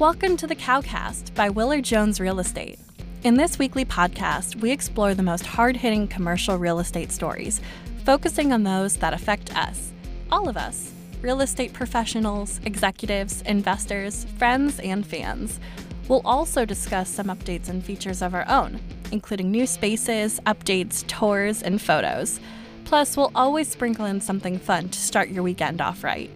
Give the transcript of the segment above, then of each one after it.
Welcome to the Cowcast by Willard Jones Real Estate. In this weekly podcast, we explore the most hard hitting commercial real estate stories, focusing on those that affect us, all of us real estate professionals, executives, investors, friends, and fans. We'll also discuss some updates and features of our own, including new spaces, updates, tours, and photos. Plus, we'll always sprinkle in something fun to start your weekend off right.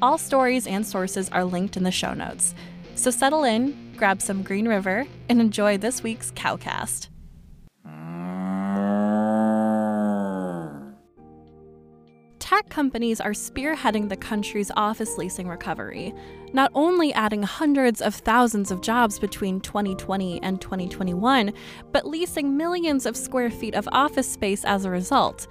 All stories and sources are linked in the show notes. So settle in, grab some Green River, and enjoy this week's Cowcast. Tech companies are spearheading the country's office leasing recovery, not only adding hundreds of thousands of jobs between 2020 and 2021, but leasing millions of square feet of office space as a result.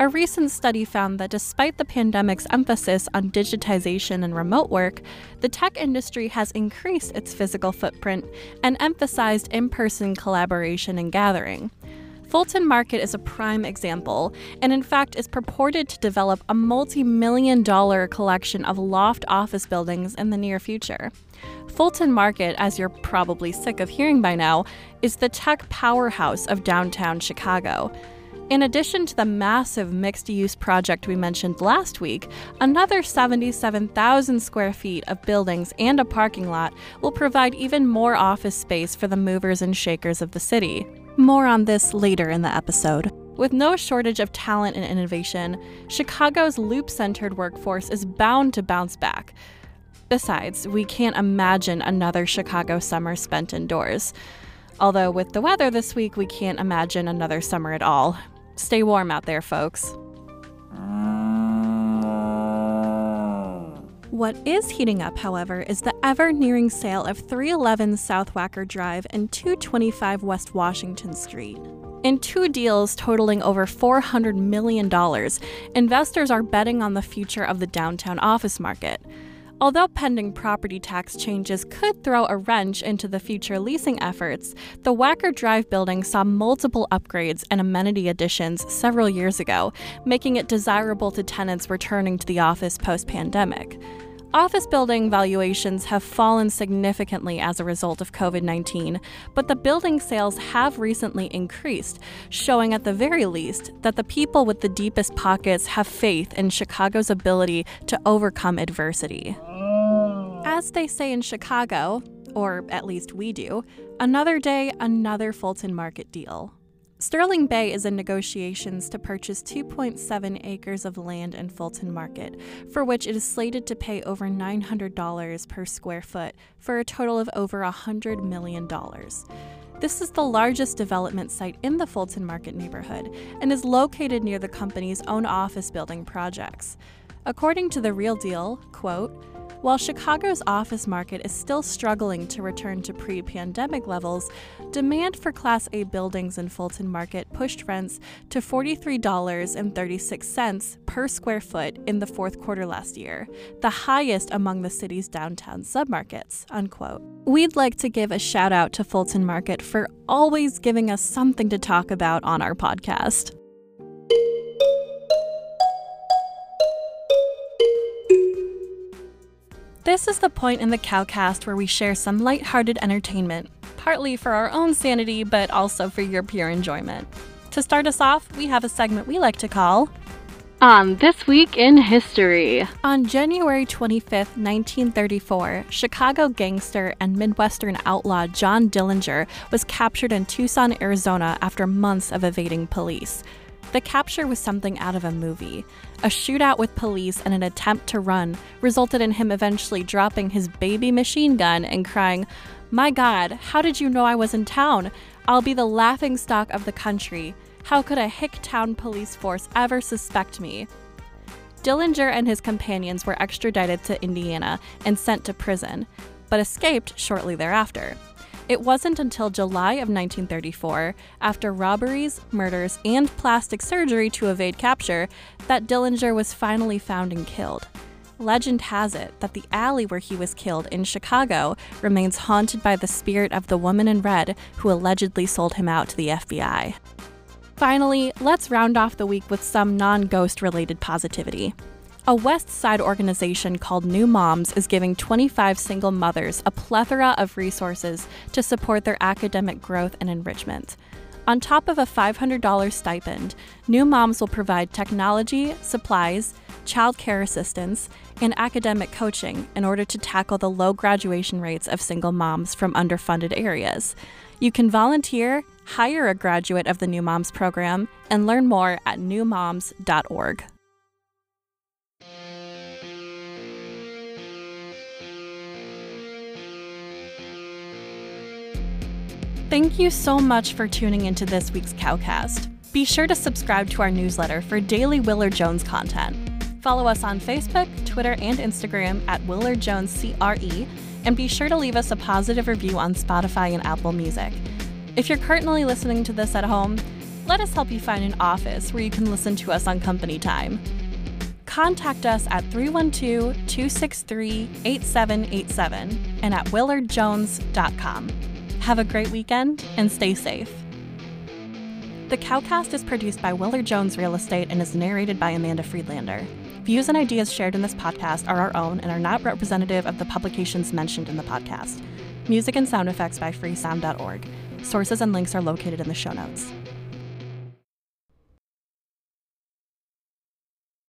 A recent study found that despite the pandemic's emphasis on digitization and remote work, the tech industry has increased its physical footprint and emphasized in person collaboration and gathering. Fulton Market is a prime example, and in fact is purported to develop a multi million dollar collection of loft office buildings in the near future. Fulton Market, as you're probably sick of hearing by now, is the tech powerhouse of downtown Chicago. In addition to the massive mixed use project we mentioned last week, another 77,000 square feet of buildings and a parking lot will provide even more office space for the movers and shakers of the city. More on this later in the episode. With no shortage of talent and innovation, Chicago's loop centered workforce is bound to bounce back. Besides, we can't imagine another Chicago summer spent indoors. Although, with the weather this week, we can't imagine another summer at all. Stay warm out there, folks. What is heating up, however, is the ever nearing sale of 311 South Wacker Drive and 225 West Washington Street. In two deals totaling over $400 million, investors are betting on the future of the downtown office market. Although pending property tax changes could throw a wrench into the future leasing efforts, the Wacker Drive building saw multiple upgrades and amenity additions several years ago, making it desirable to tenants returning to the office post pandemic. Office building valuations have fallen significantly as a result of COVID 19, but the building sales have recently increased, showing at the very least that the people with the deepest pockets have faith in Chicago's ability to overcome adversity. As they say in Chicago, or at least we do, another day, another Fulton Market deal. Sterling Bay is in negotiations to purchase 2.7 acres of land in Fulton Market, for which it is slated to pay over $900 per square foot for a total of over $100 million. This is the largest development site in the Fulton Market neighborhood and is located near the company's own office building projects. According to the Real Deal, quote, while Chicago's office market is still struggling to return to pre pandemic levels, demand for Class A buildings in Fulton Market pushed rents to $43.36 per square foot in the fourth quarter last year, the highest among the city's downtown submarkets. Unquote. We'd like to give a shout out to Fulton Market for always giving us something to talk about on our podcast. This is the point in the Cowcast where we share some lighthearted entertainment, partly for our own sanity, but also for your pure enjoyment. To start us off, we have a segment we like to call On This Week in History. On January 25th, 1934, Chicago gangster and Midwestern outlaw John Dillinger was captured in Tucson, Arizona after months of evading police. The capture was something out of a movie. A shootout with police and an attempt to run resulted in him eventually dropping his baby machine gun and crying, My God, how did you know I was in town? I'll be the laughing stock of the country. How could a Hicktown police force ever suspect me? Dillinger and his companions were extradited to Indiana and sent to prison, but escaped shortly thereafter. It wasn't until July of 1934, after robberies, murders, and plastic surgery to evade capture, that Dillinger was finally found and killed. Legend has it that the alley where he was killed in Chicago remains haunted by the spirit of the woman in red who allegedly sold him out to the FBI. Finally, let's round off the week with some non ghost related positivity. A West Side organization called New Moms is giving 25 single mothers a plethora of resources to support their academic growth and enrichment. On top of a $500 stipend, New Moms will provide technology, supplies, childcare assistance, and academic coaching in order to tackle the low graduation rates of single moms from underfunded areas. You can volunteer, hire a graduate of the New Moms program, and learn more at newmoms.org. Thank you so much for tuning into this week's Cowcast. Be sure to subscribe to our newsletter for daily Willard Jones content. Follow us on Facebook, Twitter, and Instagram at Willard Jones CRE, and be sure to leave us a positive review on Spotify and Apple Music. If you're currently listening to this at home, let us help you find an office where you can listen to us on company time. Contact us at 312 263 8787 and at willardjones.com. Have a great weekend and stay safe. The Cowcast is produced by Willard Jones Real Estate and is narrated by Amanda Friedlander. Views and ideas shared in this podcast are our own and are not representative of the publications mentioned in the podcast. Music and sound effects by freesound.org. Sources and links are located in the show notes.